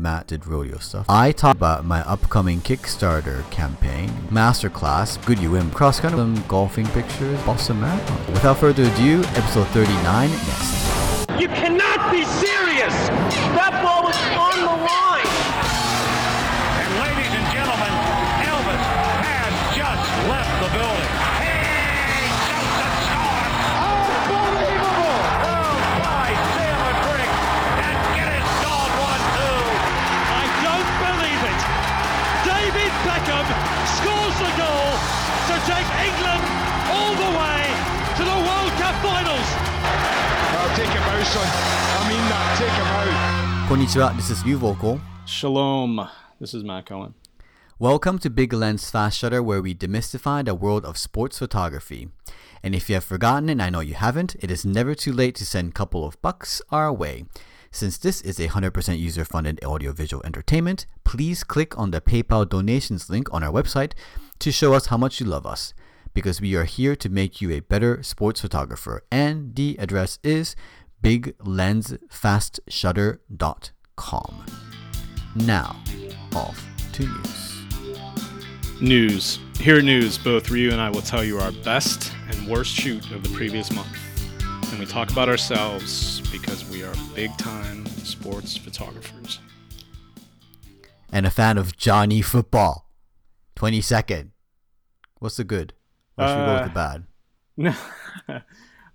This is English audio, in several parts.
Matt did rodeo stuff. I talked about my upcoming Kickstarter campaign, Masterclass, Good you UM, cross country, golfing pictures, Boston Marathon. Without further ado, episode 39 next. You cannot be serious! Son. I mean that. Take him out. Konnichiwa, this is Ryu Voelkel. Shalom. This is Matt Cohen. Welcome to Big Lens Fast Shutter, where we demystify the world of sports photography. And if you have forgotten, and I know you haven't, it is never too late to send a couple of bucks our way. Since this is a 100% user funded audiovisual entertainment, please click on the PayPal donations link on our website to show us how much you love us. Because we are here to make you a better sports photographer, and the address is biglensfastshutter.com. Now, off to news. News. Here at News, both Ryu and I will tell you our best and worst shoot of the previous month. And we talk about ourselves because we are big time sports photographers. And a fan of Johnny Football. 22nd. What's the good? Or should we go with the Uh, bad? No,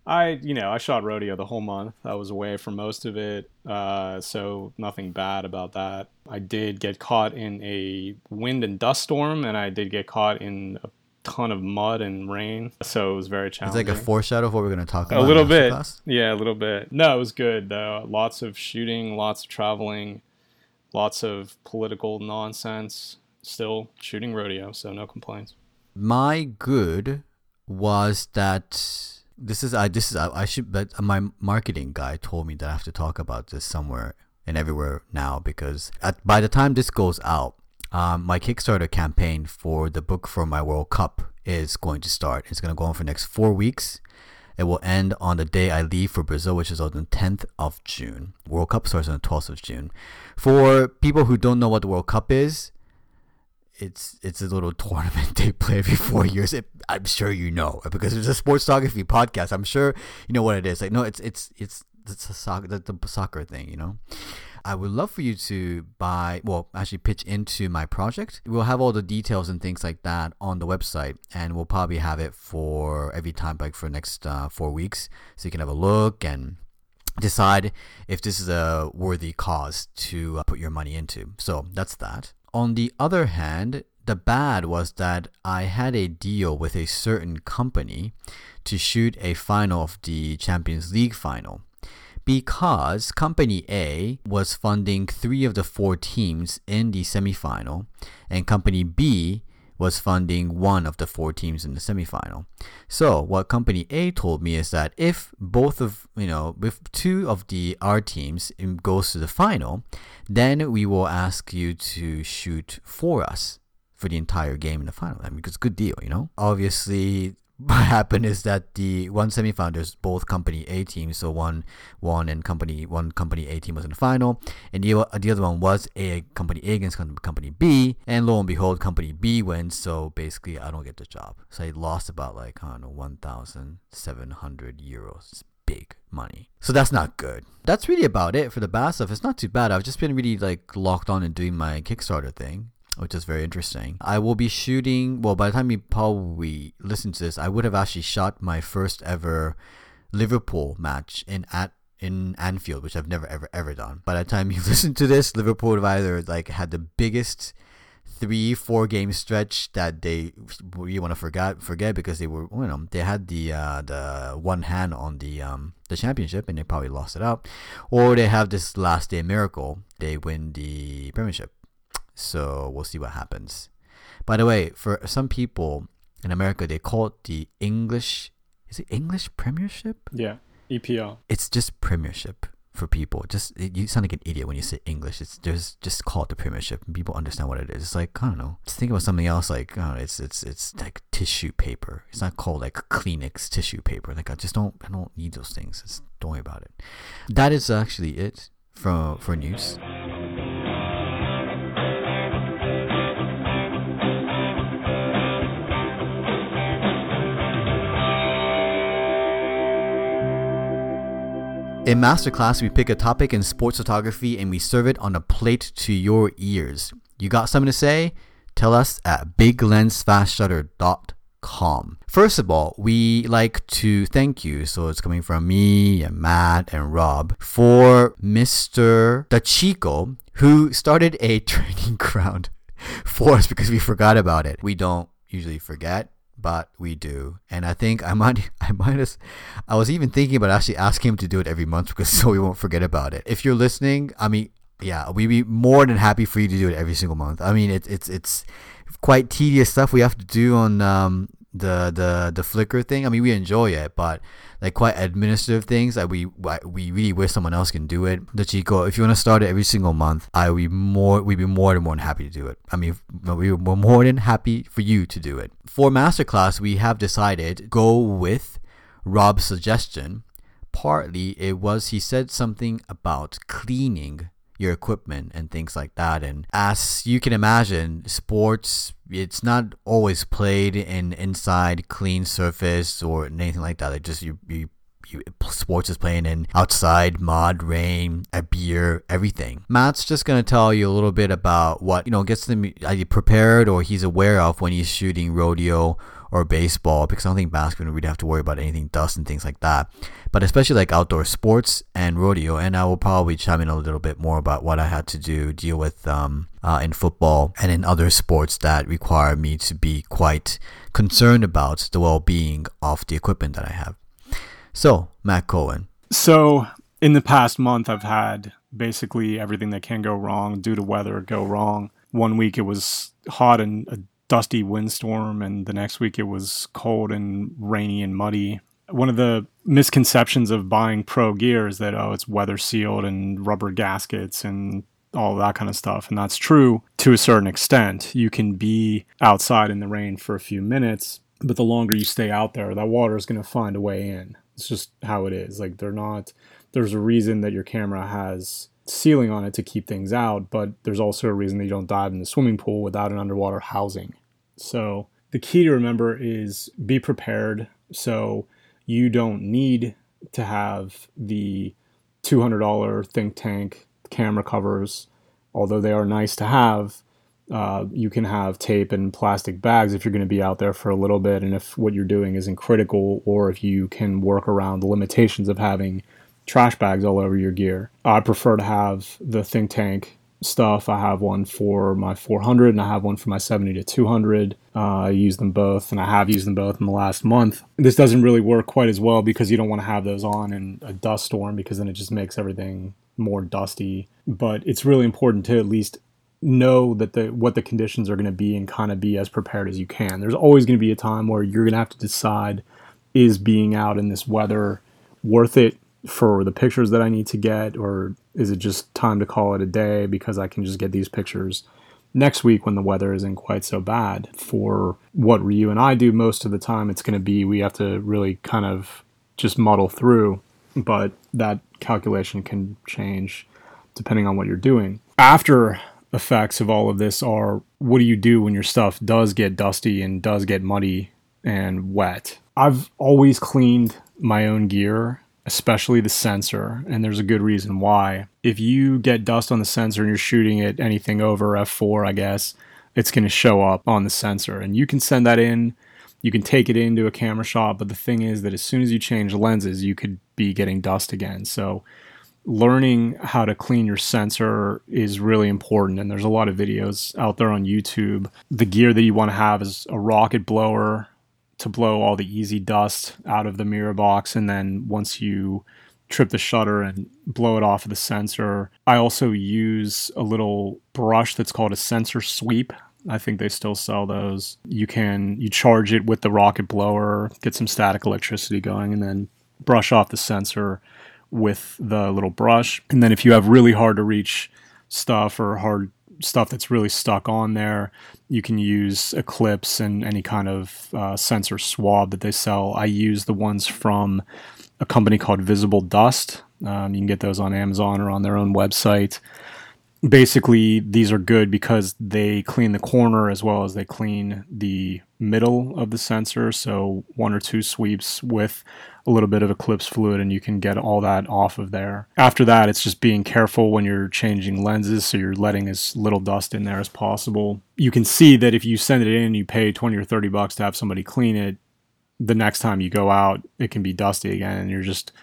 I you know I shot rodeo the whole month. I was away for most of it, uh, so nothing bad about that. I did get caught in a wind and dust storm, and I did get caught in a ton of mud and rain, so it was very challenging. It's like a foreshadow of what we're going to talk about. A little bit, Masterclass. yeah, a little bit. No, it was good though. Lots of shooting, lots of traveling, lots of political nonsense. Still shooting rodeo, so no complaints. My good was that this is I this is I, I should but my marketing guy told me that I have to talk about this somewhere and everywhere now because at, by the time this goes out, um, my Kickstarter campaign for the book for my World Cup is going to start. It's going to go on for next four weeks. It will end on the day I leave for Brazil, which is on the 10th of June. World Cup starts on the 12th of June. For people who don't know what the World Cup is, it's it's a little tournament they play every four years. It, I'm sure you know because it's a sports photography podcast. I'm sure you know what it is. Like no, it's it's it's it's a soccer the, the soccer thing. You know. I would love for you to buy, well, actually pitch into my project. We'll have all the details and things like that on the website, and we'll probably have it for every time, like for the next uh, four weeks, so you can have a look and decide if this is a worthy cause to uh, put your money into. So that's that. On the other hand, the bad was that I had a deal with a certain company to shoot a final of the Champions League final. Because Company A was funding three of the four teams in the semifinal, and Company B was funding one of the four teams in the semifinal. So what Company A told me is that if both of you know if two of the our teams goes to the final, then we will ask you to shoot for us for the entire game in the final. I mean, it's a good deal, you know. Obviously, happened is that the one semifinal there's both company A teams, so one one and company one company A team was in the final, and the, the other one was a company A against company B, and lo and behold, company B wins. So basically, I don't get the job. So I lost about like I don't know one thousand seven hundred euros. Big money. So that's not good. That's really about it for the bad stuff. It's not too bad. I've just been really like locked on and doing my Kickstarter thing which is very interesting. I will be shooting. Well, by the time you probably listen to this, I would have actually shot my first ever Liverpool match in at in Anfield, which I've never ever ever done. By the time you listen to this, Liverpool have either like had the biggest three four game stretch that they you want to forget forget because they were you know they had the uh, the one hand on the um the championship and they probably lost it out, or they have this last day miracle they win the Premiership. So we'll see what happens. By the way, for some people in America, they call it the English. Is it English Premiership? Yeah, EPL. It's just Premiership for people. Just it, you sound like an idiot when you say English. It's just just call it the Premiership, people understand what it is. It's like I don't know. Just think about something else. Like I don't know, it's it's it's like tissue paper. It's not called like Kleenex tissue paper. Like I just don't I don't need those things. Just don't worry about it. That is actually it for for news. In Masterclass, we pick a topic in sports photography and we serve it on a plate to your ears. You got something to say? Tell us at biglensfastshutter.com. First of all, we like to thank you, so it's coming from me and Matt and Rob, for Mr. Dachiko, who started a training ground for us because we forgot about it. We don't usually forget but we do. And I think I might, I might have, I was even thinking about actually asking him to do it every month because so we won't forget about it. If you're listening, I mean, yeah, we'd be more than happy for you to do it every single month. I mean, it's it's it's quite tedious stuff we have to do on um, the the the Flickr thing. I mean, we enjoy it, but like quite administrative things that we we really wish someone else can do it. Dachiko, if you want to start it every single month, I would be more we'd be more than more than happy to do it. I mean, we were more than happy for you to do it. For masterclass, we have decided go with Rob's suggestion. Partly it was he said something about cleaning your equipment and things like that. And as you can imagine, sports it's not always played in inside clean surface or anything like that. It just you you sports is playing in outside, mud, rain, a beer, everything. Matt's just gonna tell you a little bit about what you know gets them uh, prepared or he's aware of when he's shooting rodeo or baseball because I don't think basketball we'd have to worry about anything dust and things like that. But especially like outdoor sports and rodeo, and I will probably chime in a little bit more about what I had to do deal with um, uh, in football and in other sports that require me to be quite concerned about the well-being of the equipment that I have. So, Matt Cohen. So, in the past month, I've had basically everything that can go wrong due to weather go wrong. One week it was hot and dusty windstorm, and the next week it was cold and rainy and muddy. One of the misconceptions of buying pro gear is that, oh, it's weather sealed and rubber gaskets and all that kind of stuff. And that's true to a certain extent. You can be outside in the rain for a few minutes, but the longer you stay out there, that water is going to find a way in. It's just how it is. Like, they're not, there's a reason that your camera has ceiling on it to keep things out, but there's also a reason that you don't dive in the swimming pool without an underwater housing. So the key to remember is be prepared. So you don't need to have the $200 think tank camera covers, although they are nice to have. Uh, you can have tape and plastic bags if you're going to be out there for a little bit, and if what you're doing isn't critical, or if you can work around the limitations of having trash bags all over your gear. I prefer to have the think tank stuff. I have one for my 400 and I have one for my 70 to 200. Uh, I use them both and I have used them both in the last month. This doesn't really work quite as well because you don't want to have those on in a dust storm because then it just makes everything more dusty. But it's really important to at least know that the what the conditions are going to be and kind of be as prepared as you can. There's always going to be a time where you're going to have to decide is being out in this weather worth it for the pictures that I need to get, or is it just time to call it a day because I can just get these pictures next week when the weather isn't quite so bad? For what Ryu and I do most of the time, it's going to be we have to really kind of just muddle through, but that calculation can change depending on what you're doing. After effects of all of this are what do you do when your stuff does get dusty and does get muddy and wet? I've always cleaned my own gear especially the sensor, and there's a good reason why. If you get dust on the sensor and you're shooting at anything over f4, I guess, it's going to show up on the sensor. And you can send that in, you can take it into a camera shop, but the thing is that as soon as you change lenses, you could be getting dust again. So learning how to clean your sensor is really important and there's a lot of videos out there on YouTube. The gear that you want to have is a rocket blower, to blow all the easy dust out of the mirror box. And then once you trip the shutter and blow it off of the sensor, I also use a little brush that's called a sensor sweep. I think they still sell those. You can you charge it with the rocket blower, get some static electricity going, and then brush off the sensor with the little brush. And then if you have really hard to reach stuff or hard stuff that's really stuck on there. You can use Eclipse and any kind of uh, sensor swab that they sell. I use the ones from a company called Visible Dust. Um, you can get those on Amazon or on their own website. basically these are good because they clean the corner as well as they clean the middle of the sensor so one or two sweeps with a little bit of eclipse fluid and you can get all that off of there. After that it's just being careful when you're changing lenses so you're letting as little dust in there as possible. You can see that if you send it in you pay 20 or 30 bucks to have somebody clean it. The next time you go out it can be dusty again and you're just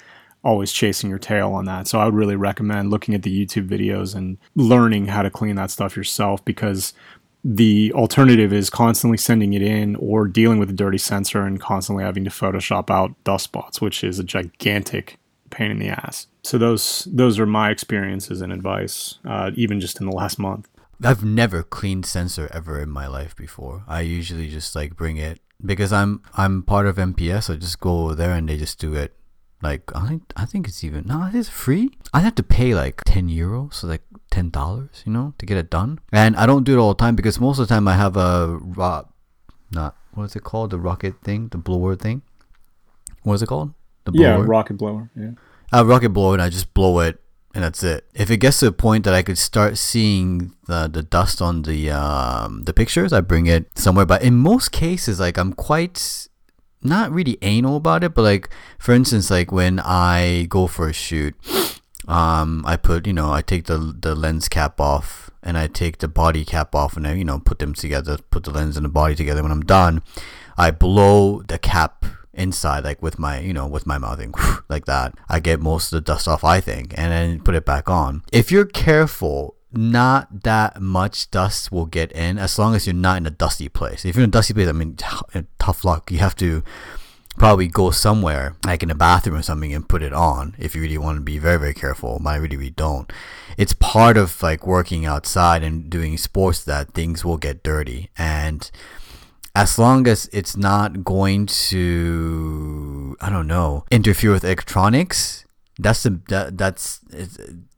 always chasing your tail on that. So I would really recommend looking at the YouTube videos and learning how to clean that stuff yourself because the alternative is constantly sending it in or dealing with a dirty sensor and constantly having to Photoshop out dust spots, which is a gigantic pain in the ass. So those those are my experiences and advice, uh, even just in the last month. I've never cleaned sensor ever in my life before. I usually just like bring it because I'm I'm part of NPS. I just go over there and they just do it like I I think it's even no, it's free. I have to pay like ten euros, so like ten dollars, you know, to get it done. And I don't do it all the time because most of the time I have a rock, not what is it called, the rocket thing, the blower thing. What is it called? The Yeah, rocket blower. Yeah. a rocket blower, and I just blow it, and that's it. If it gets to a point that I could start seeing the the dust on the um the pictures, I bring it somewhere. But in most cases, like I'm quite not really anal about it, but like for instance, like when I go for a shoot, um, I put you know I take the the lens cap off and I take the body cap off and I you know put them together, put the lens and the body together. When I'm done, I blow the cap inside like with my you know with my mouthing like that i get most of the dust off i think and then put it back on if you're careful not that much dust will get in as long as you're not in a dusty place. If you're in a dusty place, I mean, uh, tough luck. You have to probably go somewhere, like in a bathroom or something, and put it on if you really want to be very, very careful. But I really, really don't. It's part of like working outside and doing sports that things will get dirty. And as long as it's not going to, I don't know, interfere with electronics, that's the that, that's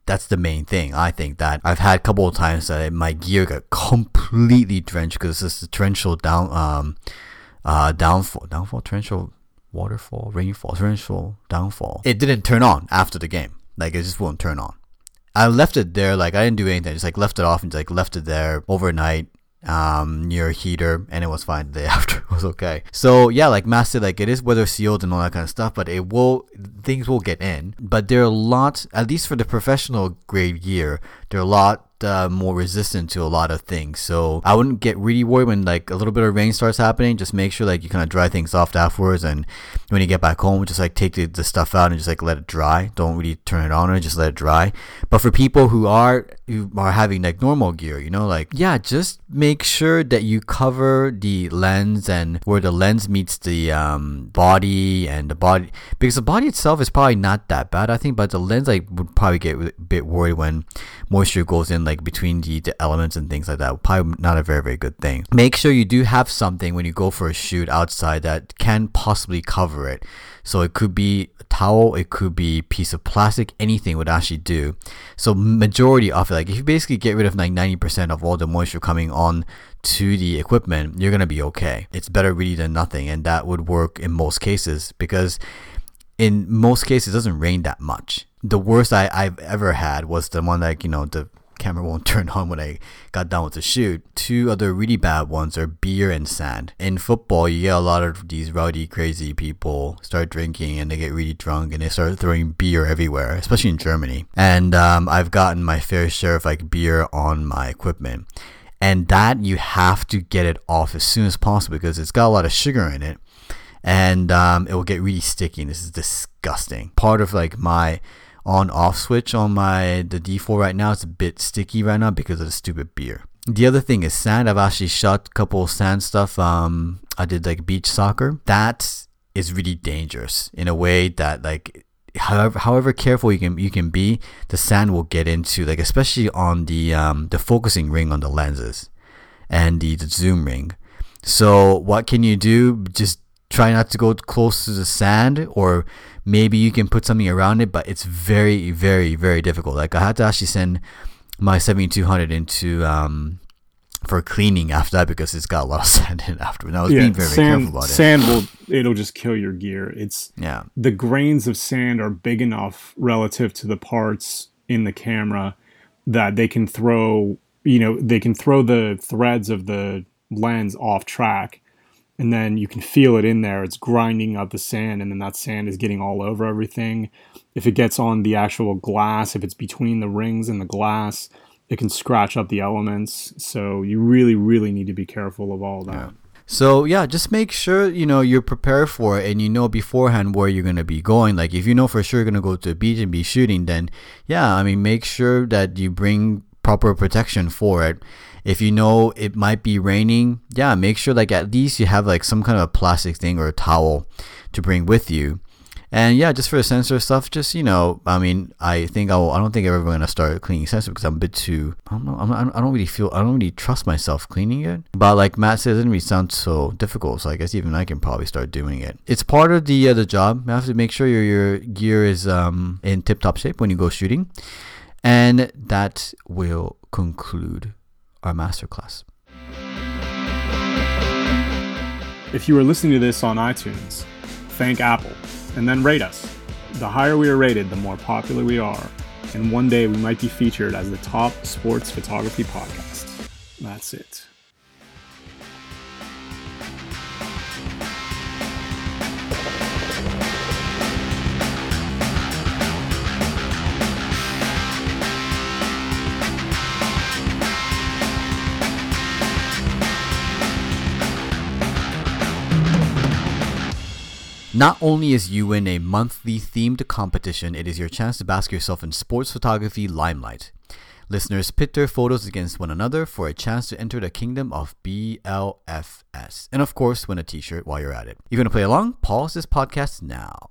that's the main thing. I think that I've had a couple of times that my gear got completely drenched because it's a torrential down um uh downfall downfall torrential waterfall rainfall torrential downfall. It didn't turn on after the game. Like it just won't turn on. I left it there, like I didn't do anything. I just like left it off and like left it there overnight um, near a heater, and it was fine the day after. It was okay. So yeah, like Master, like it is weather sealed and all that kind of stuff, but it will things will get in. But there are a lot, at least for the professional grade gear, there are a lot uh, more resistant to a lot of things. So I wouldn't get really worried when like a little bit of rain starts happening. Just make sure like you kind of dry things off afterwards, and when you get back home, just like take the, the stuff out and just like let it dry. Don't really turn it on or just let it dry. But for people who are who are having like normal gear, you know, like yeah, just make sure that you cover the lens and where the lens meets the um, body and the body because the body itself is probably not that bad, I think, but the lens like would probably get a bit worried when moisture goes in like between the, the elements and things like that. Probably not a very very good thing. Make sure you do have something when you go for a shoot outside that can possibly cover it. So it could be a towel, it could be piece of plastic, anything would actually do. So majority of it, like if you basically get rid of like 90% of all the moisture coming on to the equipment, you're gonna be okay. It's better really than nothing, and that would work in most cases because in most cases it doesn't rain that much. The worst I, I've ever had was the one like, you know, the camera won't turn on when I got done with the shoot. Two other really bad ones are beer and sand. In football, you get a lot of these rowdy, crazy people start drinking and they get really drunk and they start throwing beer everywhere, especially in Germany. And um, I've gotten my fair share of like beer on my equipment. And that you have to get it off as soon as possible because it's got a lot of sugar in it and um, it will get really sticky. And this is disgusting. Part of like my on off switch on my the D4 right now. It's a bit sticky right now because of the stupid beer. The other thing is sand. I've actually shot a couple of sand stuff. Um, I did like beach soccer. That is really dangerous in a way that like however however careful you can you can be, the sand will get into like especially on the um the focusing ring on the lenses and the, the zoom ring. So what can you do? Just try not to go close to the sand or maybe you can put something around it but it's very very very difficult like i had to actually send my 7200 into um for cleaning after that because it's got a lot of sand in it after. And I was being very, very careful about it. Sand will it'll just kill your gear. It's Yeah. the grains of sand are big enough relative to the parts in the camera that they can throw, you know, they can throw the threads of the lens off track and then you can feel it in there. It's grinding up the sand, and then that sand is getting all over everything. If it gets on the actual glass, if it's between the rings and the glass, it can scratch up the elements. So you really, really need to be careful of all that. So yeah, just make sure you know you're prepared for it and you know beforehand where you're gonna be going. Like if you know for sure you're gonna go to a beach and be shooting, then yeah, I mean make sure that you bring proper protection for it. If you know it might be raining, yeah, make sure like at least you have like some kind of a plastic thing or a towel to bring with you. And yeah, just for the sensor stuff, just you know, I mean, I think I'll, I don't think I'm ever to start cleaning sensor because I'm a bit too. I don't know. I'm I don't really feel. I don't really trust myself cleaning it. But like Matt said, it doesn't really sound so difficult. So I guess even I can probably start doing it. It's part of the uh, the job. You have to make sure your your gear is um in tip top shape when you go shooting, and that will conclude our masterclass. If you are listening to this on iTunes, thank Apple and then rate us. The higher we are rated, the more popular we are, and one day we might be featured as the top sports photography podcast. That's it. Not only is You Win a monthly themed competition, it is your chance to bask yourself in sports photography limelight. Listeners pit their photos against one another for a chance to enter the kingdom of BLFS. And of course, win a t shirt while you're at it. You're going to play along? Pause this podcast now.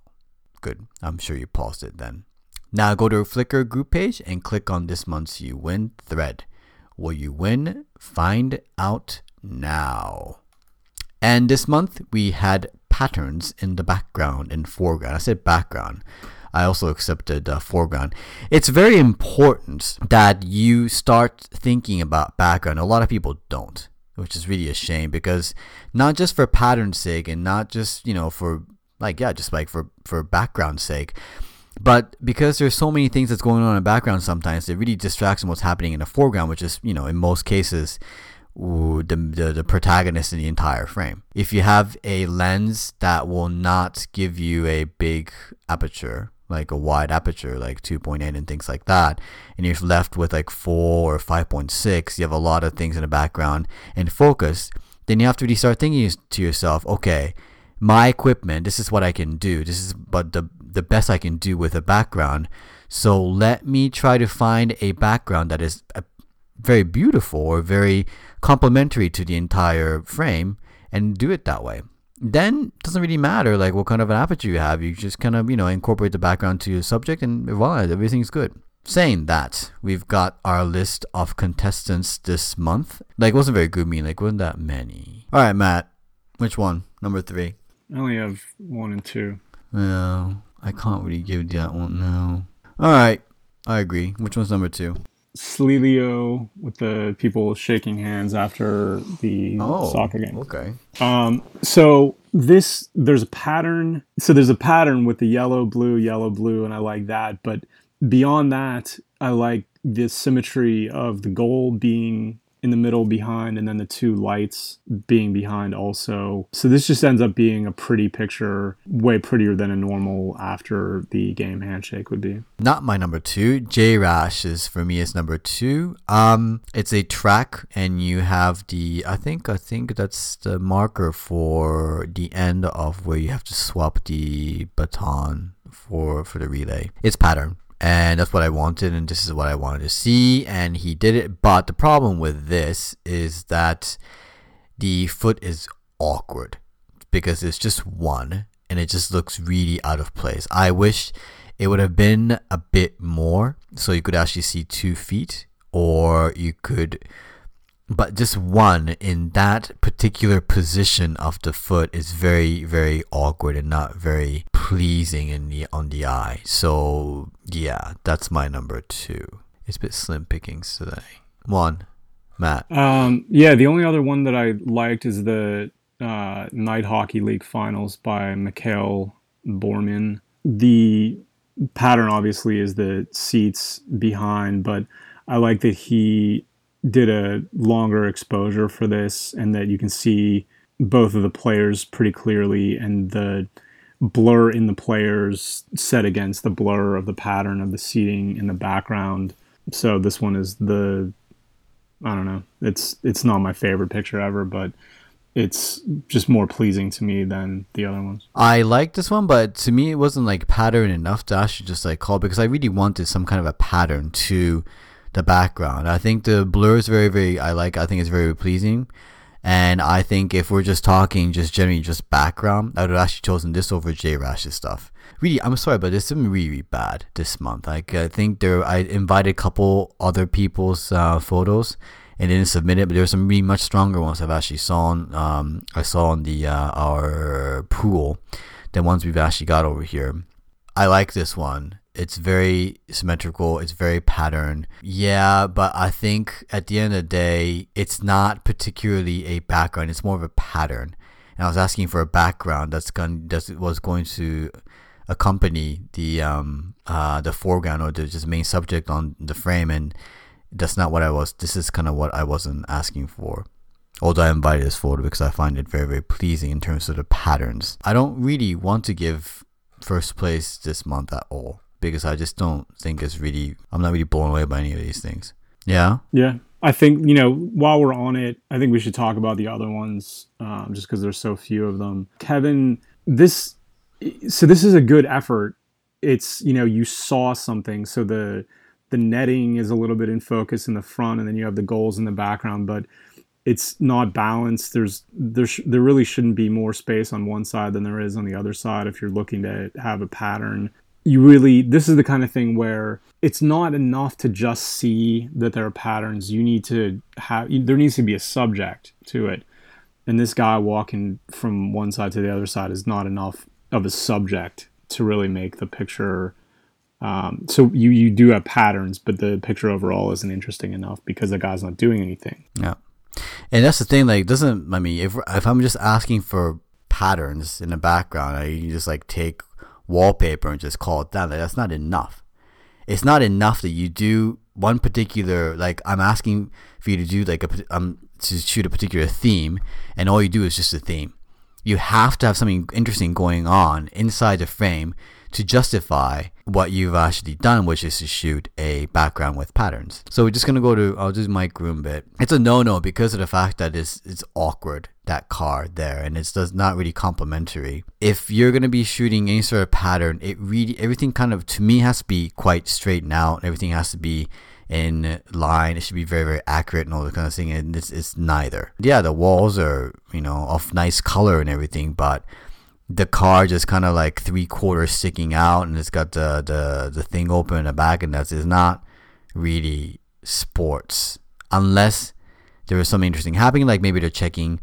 Good. I'm sure you paused it then. Now go to Flickr group page and click on this month's You Win thread. Will you win? Find out now. And this month we had patterns in the background and foreground. I said background. I also accepted uh, foreground. It's very important that you start thinking about background. A lot of people don't, which is really a shame because not just for pattern's sake and not just, you know, for like, yeah, just like for, for background's sake, but because there's so many things that's going on in the background sometimes, it really distracts from what's happening in the foreground, which is, you know, in most cases, the, the, the protagonist in the entire frame. If you have a lens that will not give you a big aperture, like a wide aperture, like 2.8 and things like that, and you're left with like 4 or 5.6, you have a lot of things in the background and focus, then you have to really start thinking to yourself, okay, my equipment, this is what I can do. This is but the the best I can do with a background. So let me try to find a background that is a, very beautiful or very complementary to the entire frame and do it that way. Then it doesn't really matter like what kind of an aperture you have. You just kind of, you know, incorporate the background to your subject and voila, everything's good. Saying that, we've got our list of contestants this month. Like, wasn't very good, mean, like, wasn't that many. All right, Matt, which one? Number three. I only have one and two. No, I can't really give that one, no. All right, I agree. Which one's number two? Slilio with the people shaking hands after the soccer game. Okay. Um, so this there's a pattern. So there's a pattern with the yellow, blue, yellow, blue, and I like that. But beyond that, I like the symmetry of the goal being in the middle behind and then the two lights being behind also. So this just ends up being a pretty picture, way prettier than a normal after the game handshake would be. Not my number two. J Rash is for me is number two. Um, it's a track, and you have the. I think I think that's the marker for the end of where you have to swap the baton for for the relay. It's pattern and that's what I wanted, and this is what I wanted to see, and he did it. But the problem with this is that the foot is awkward because it's just one, and it just looks really out of place. I wish it would have been a bit more, so you could actually see two feet, or you could but just one in that particular position of the foot is very very awkward and not very pleasing in the on the eye. So yeah that's my number two. It's a bit slim pickings today. One matt. Um yeah the only other one that i liked is the uh, night hockey league finals by mikhail borman. The pattern obviously is the seats behind but I like that he did a longer exposure for this and that you can see both of the players pretty clearly and the blur in the players set against the blur of the pattern of the seating in the background. So this one is the I don't know. It's it's not my favorite picture ever, but it's just more pleasing to me than the other ones. I like this one, but to me, it wasn't like pattern enough to actually just like call because I really wanted some kind of a pattern to the background. I think the blur is very, very, I like, I think it's very pleasing. And I think if we're just talking just generally just background, I would have actually chosen this over J Rash's stuff. Really, I'm sorry, but it's been really, really bad this month. Like, I think there, I invited a couple other people's uh, photos and didn't submit it. But there's some really much stronger ones I've actually saw on, um, I saw on the uh, our pool than ones we've actually got over here. I like this one. It's very symmetrical. It's very patterned. Yeah, but I think at the end of the day, it's not particularly a background. It's more of a pattern. And I was asking for a background that's going that was going to accompany the um uh the foreground or the just main subject on the frame and that's not what I was. This is kind of what I wasn't asking for. Although I invited this photo because I find it very, very pleasing in terms of the patterns. I don't really want to give first place this month at all because I just don't think it's really, I'm not really blown away by any of these things. Yeah. Yeah. I think, you know, while we're on it, I think we should talk about the other ones um, just because there's so few of them. Kevin, this, so this is a good effort. It's, you know, you saw something. So the, the netting is a little bit in focus in the front and then you have the goals in the background but it's not balanced there's there sh- there really shouldn't be more space on one side than there is on the other side if you're looking to have a pattern you really this is the kind of thing where it's not enough to just see that there are patterns you need to have there needs to be a subject to it and this guy walking from one side to the other side is not enough of a subject to really make the picture um, so you you do have patterns, but the picture overall isn't interesting enough because the guy's not doing anything. Yeah, and that's the thing. Like, doesn't I mean, if if I'm just asking for patterns in the background, I you just like take wallpaper and just call it that. Like, that's not enough. It's not enough that you do one particular like I'm asking for you to do like a um to shoot a particular theme, and all you do is just a theme. You have to have something interesting going on inside the frame to justify what you've actually done, which is to shoot a background with patterns. So we're just gonna go to I'll do my groom bit. It's a no-no because of the fact that it's it's awkward that car there and it's does not really complementary. If you're gonna be shooting any sort of pattern, it really everything kind of to me has to be quite straightened out. Everything has to be in line. It should be very, very accurate and all that kind of thing. And it's, it's neither. Yeah, the walls are, you know, of nice color and everything, but the car just kind of like three quarters sticking out and it's got the, the, the thing open in the back and that's is not really sports. Unless there is something interesting happening like maybe they're checking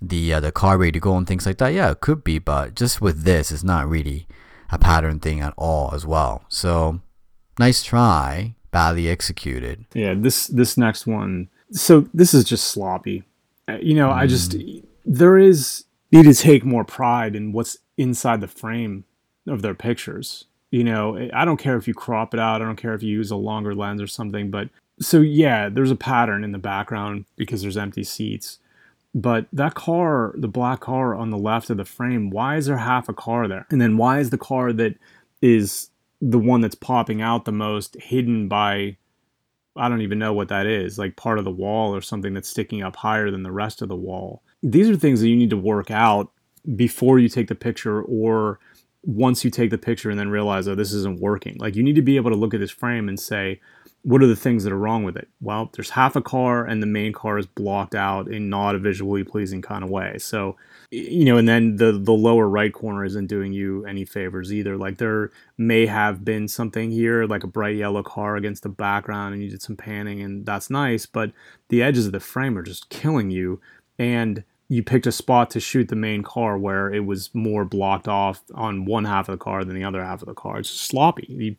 the uh, the car ready to go and things like that. Yeah it could be but just with this it's not really a pattern thing at all as well. So nice try badly executed. Yeah this this next one so this is just sloppy. Uh, you know mm. i just there is need to take more pride in what's inside the frame of their pictures. You know, I don't care if you crop it out, I don't care if you use a longer lens or something, but so yeah, there's a pattern in the background because there's empty seats. But that car, the black car on the left of the frame, why is there half a car there? And then why is the car that is the one that's popping out the most hidden by I don't even know what that is, like part of the wall or something that's sticking up higher than the rest of the wall? These are things that you need to work out before you take the picture or once you take the picture and then realize oh this isn't working. Like you need to be able to look at this frame and say what are the things that are wrong with it? Well there's half a car and the main car is blocked out in not a visually pleasing kind of way. So you know and then the the lower right corner isn't doing you any favors either. Like there may have been something here like a bright yellow car against the background and you did some panning and that's nice but the edges of the frame are just killing you. And you picked a spot to shoot the main car where it was more blocked off on one half of the car than the other half of the car. It's sloppy.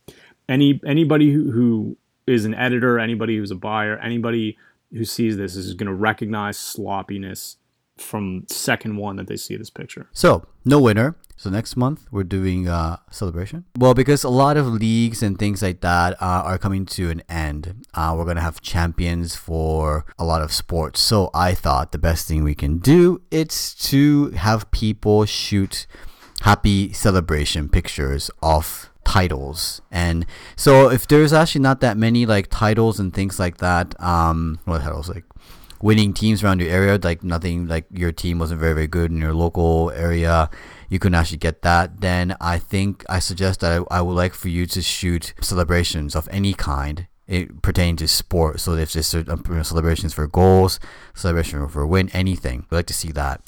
Any anybody who, who is an editor, anybody who's a buyer, anybody who sees this is going to recognize sloppiness from second one that they see this picture. So, no winner. So next month we're doing a celebration. Well, because a lot of leagues and things like that uh, are coming to an end, uh, we're gonna have champions for a lot of sports. So I thought the best thing we can do is to have people shoot happy celebration pictures of titles and so if there's actually not that many like titles and things like that um what titles like winning teams around your area like nothing like your team wasn't very very good in your local area you couldn't actually get that then i think i suggest that i, I would like for you to shoot celebrations of any kind. It pertaining to sport so if there's celebrations for goals celebration for a win anything we'd like to see that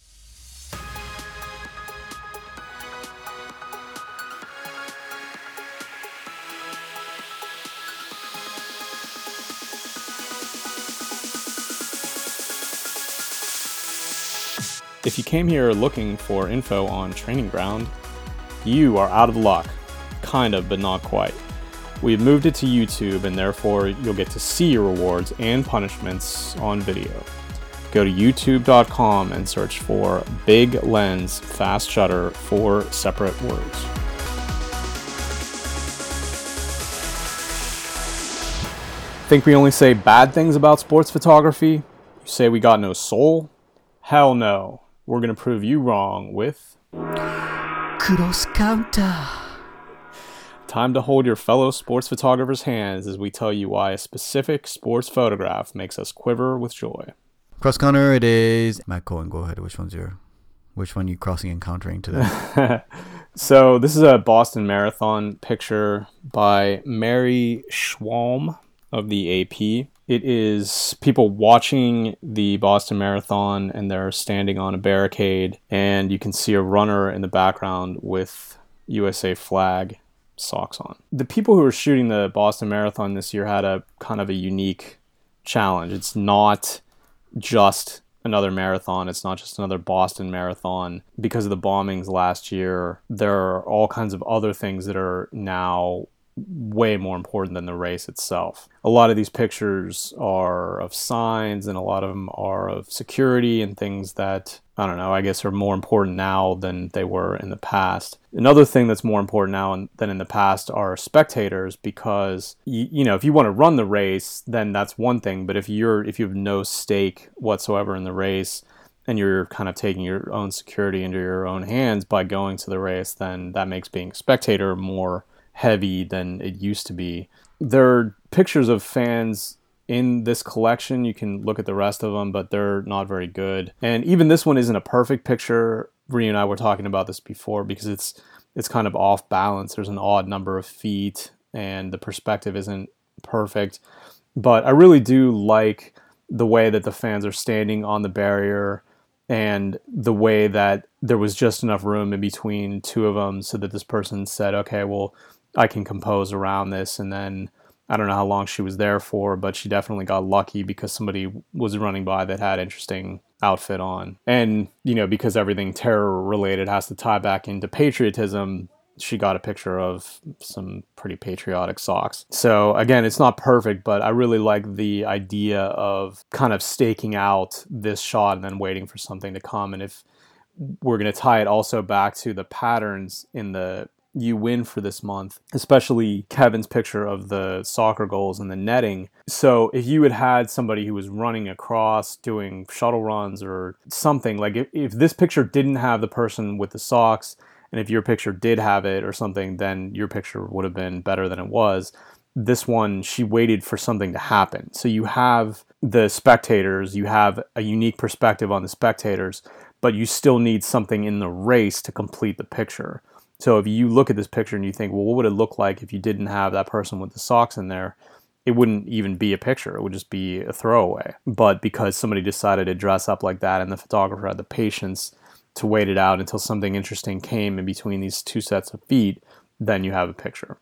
If you came here looking for info on Training Ground, you are out of luck. Kind of, but not quite. We've moved it to YouTube, and therefore you'll get to see your rewards and punishments on video. Go to youtube.com and search for Big Lens Fast Shutter for separate words. Think we only say bad things about sports photography? You say we got no soul? Hell no. We're going to prove you wrong with cross counter time to hold your fellow sports photographer's hands as we tell you why a specific sports photograph makes us quiver with joy. cross counter it is matt cohen go ahead which one's your which one you crossing and encountering today So this is a Boston Marathon picture by Mary Schwalm of the AP. It is people watching the Boston Marathon and they're standing on a barricade and you can see a runner in the background with USA flag socks on. The people who are shooting the Boston Marathon this year had a kind of a unique challenge. It's not just another marathon. It's not just another Boston marathon. Because of the bombings last year, there are all kinds of other things that are now way more important than the race itself. A lot of these pictures are of signs and a lot of them are of security and things that I don't know, I guess are more important now than they were in the past. Another thing that's more important now than in the past are spectators because you, you know, if you want to run the race, then that's one thing, but if you're if you have no stake whatsoever in the race, and you're kind of taking your own security into your own hands by going to the race, then that makes being a spectator more heavy than it used to be. There are pictures of fans in this collection. You can look at the rest of them, but they're not very good. And even this one isn't a perfect picture. Ree and I were talking about this before because it's it's kind of off balance. There's an odd number of feet, and the perspective isn't perfect. But I really do like the way that the fans are standing on the barrier and the way that there was just enough room in between two of them so that this person said, okay, well, I can compose around this. And then I don't know how long she was there for, but she definitely got lucky because somebody was running by that had interesting outfit on. And, you know, because everything terror related has to tie back into patriotism, she got a picture of some pretty patriotic socks. So again, it's not perfect, but I really like the idea of kind of staking out this shot and then waiting for something to come. And if we're going to tie it also back to the patterns in the you win for this month, especially Kevin's picture of the soccer goals and the netting. So if you had had somebody who was running across doing shuttle runs or something, like if, if this picture didn't have the person with the socks, and if your picture did have it or something, then your picture would have been better than it was. This one, she waited for something to happen. So you have the spectators, you have a unique perspective on the spectators, but you still need something in the race to complete the picture. So if you look at this picture and you think, well, what would it look like if you didn't have that person with the socks in there? It wouldn't even be a picture. It would just be a throwaway. But because somebody decided to dress up like that and the photographer had the patience to wait it out until something interesting came in between these two sets of feet, then you have a picture.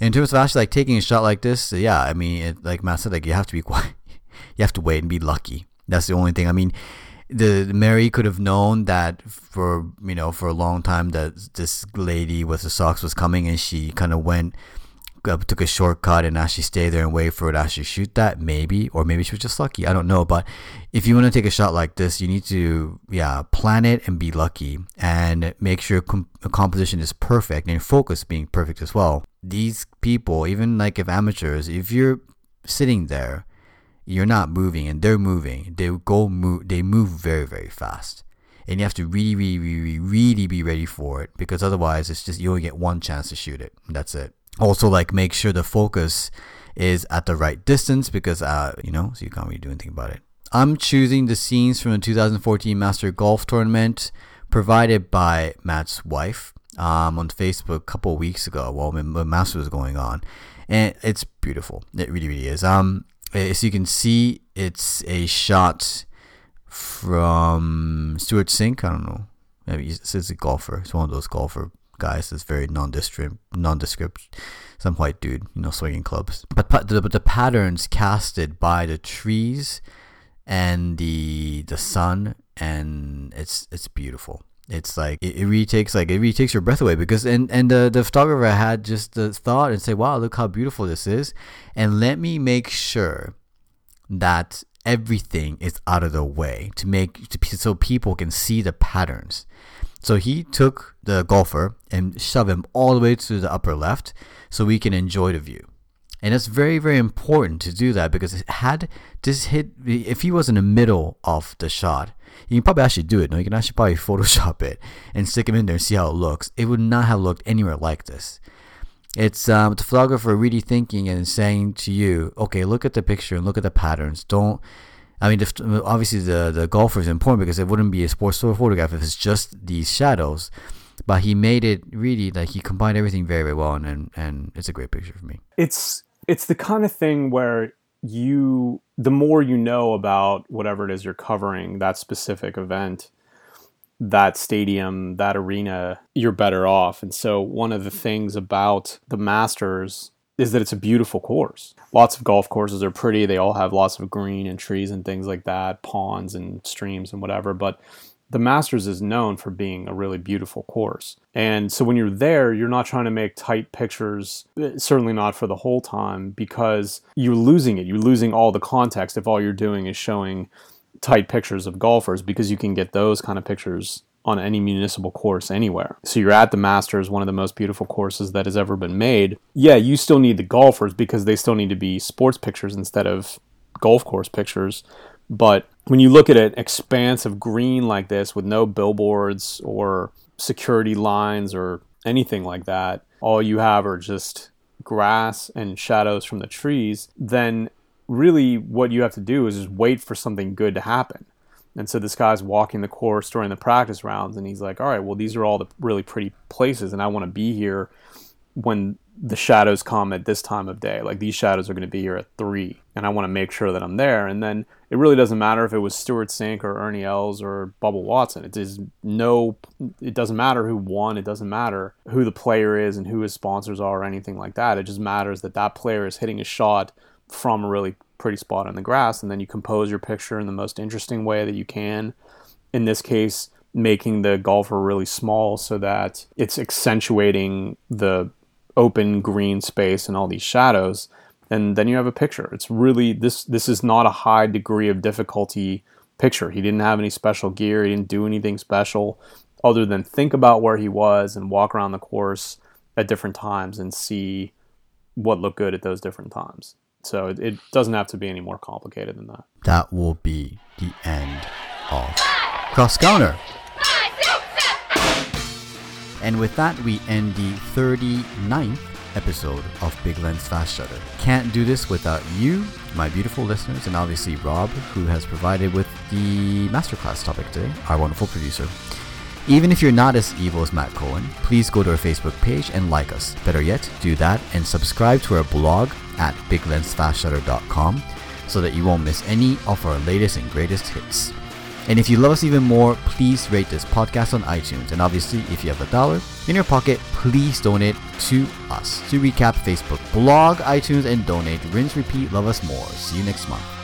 in terms of actually like taking a shot like this, yeah, I mean, it, like Matt said, like you have to be quiet, you have to wait and be lucky. That's the only thing. I mean, the Mary could have known that for you know for a long time that this lady with the socks was coming, and she kind of went uh, took a shortcut and actually stay there and wait for it to actually shoot that, maybe, or maybe she was just lucky. I don't know. But if you want to take a shot like this, you need to, yeah, plan it and be lucky and make sure the composition is perfect and focus being perfect as well. These people, even like if amateurs, if you're sitting there, you're not moving and they're moving, they go move, they move very, very fast and you have to really, really, really, really be ready for it because otherwise it's just you only get one chance to shoot it. That's it. Also, like make sure the focus is at the right distance because uh you know so you can't really do anything about it. I'm choosing the scenes from the 2014 Master Golf Tournament provided by Matt's wife um, on Facebook a couple of weeks ago while the Master was going on, and it's beautiful. It really, really is. Um, as you can see, it's a shot from Stewart Cink. I don't know. Maybe he's a golfer. He's one of those golfer guys that's very nondescript, nondescript. Some white dude, you know, swinging clubs. But, the, but the patterns casted by the trees and the the sun, and it's it's beautiful. It's like it, it really takes like it really takes your breath away because and and the the photographer had just the thought and say, wow, look how beautiful this is, and let me make sure that everything is out of the way to make to, so people can see the patterns. So he took the golfer and shoved him all the way to the upper left so we can enjoy the view. And it's very, very important to do that because had this hit, if he was in the middle of the shot, you can probably actually do it. No, you can actually probably Photoshop it and stick him in there and see how it looks. It would not have looked anywhere like this. It's um, the photographer really thinking and saying to you, okay, look at the picture and look at the patterns. Don't, I mean, obviously the, the golfer is important because it wouldn't be a sports photograph if it's just these shadows. But he made it really like he combined everything very, very well, and, and, and it's a great picture for me. It's it's the kind of thing where you the more you know about whatever it is you're covering that specific event that stadium, that arena, you're better off. And so, one of the things about the Masters is that it's a beautiful course. Lots of golf courses are pretty, they all have lots of green and trees and things like that, ponds and streams and whatever. But the Masters is known for being a really beautiful course. And so when you're there, you're not trying to make tight pictures, eh, certainly not for the whole time, because you're losing it. You're losing all the context if all you're doing is showing tight pictures of golfers because you can get those kind of pictures on any municipal course anywhere. So you're at the Masters, one of the most beautiful courses that has ever been made. Yeah, you still need the golfers because they still need to be sports pictures instead of golf course pictures. But when you look at an expanse of green like this with no billboards or security lines or anything like that, all you have are just grass and shadows from the trees, then really what you have to do is just wait for something good to happen. And so this guy's walking the course during the practice rounds, and he's like, "All right, well, these are all the really pretty places, and I want to be here when the shadows come at this time of day. Like these shadows are going to be here at three, and I want to make sure that I'm there." And then it really doesn't matter if it was Stewart Cink or Ernie Els or Bubba Watson. It is no, it doesn't matter who won. It doesn't matter who the player is and who his sponsors are or anything like that. It just matters that that player is hitting a shot from a really pretty spot on the grass, and then you compose your picture in the most interesting way that you can. In this case, making the golfer really small so that it's accentuating the open green space and all these shadows and then you have a picture. It's really this this is not a high degree of difficulty picture. He didn't have any special gear. He didn't do anything special other than think about where he was and walk around the course at different times and see what looked good at those different times. So it, it doesn't have to be any more complicated than that. That will be the end of Cross Counter. And with that, we end the 39th episode of Big Lens Fast Shutter. Can't do this without you, my beautiful listeners, and obviously Rob, who has provided with the masterclass topic today, our wonderful producer. Even if you're not as evil as Matt Cohen, please go to our Facebook page and like us. Better yet, do that and subscribe to our blog at biglensfastshutter.com so that you won't miss any of our latest and greatest hits. And if you love us even more, please rate this podcast on iTunes. And obviously, if you have a dollar in your pocket, please donate to us. To recap, Facebook, blog, iTunes, and donate. Rinse, repeat, love us more. See you next month.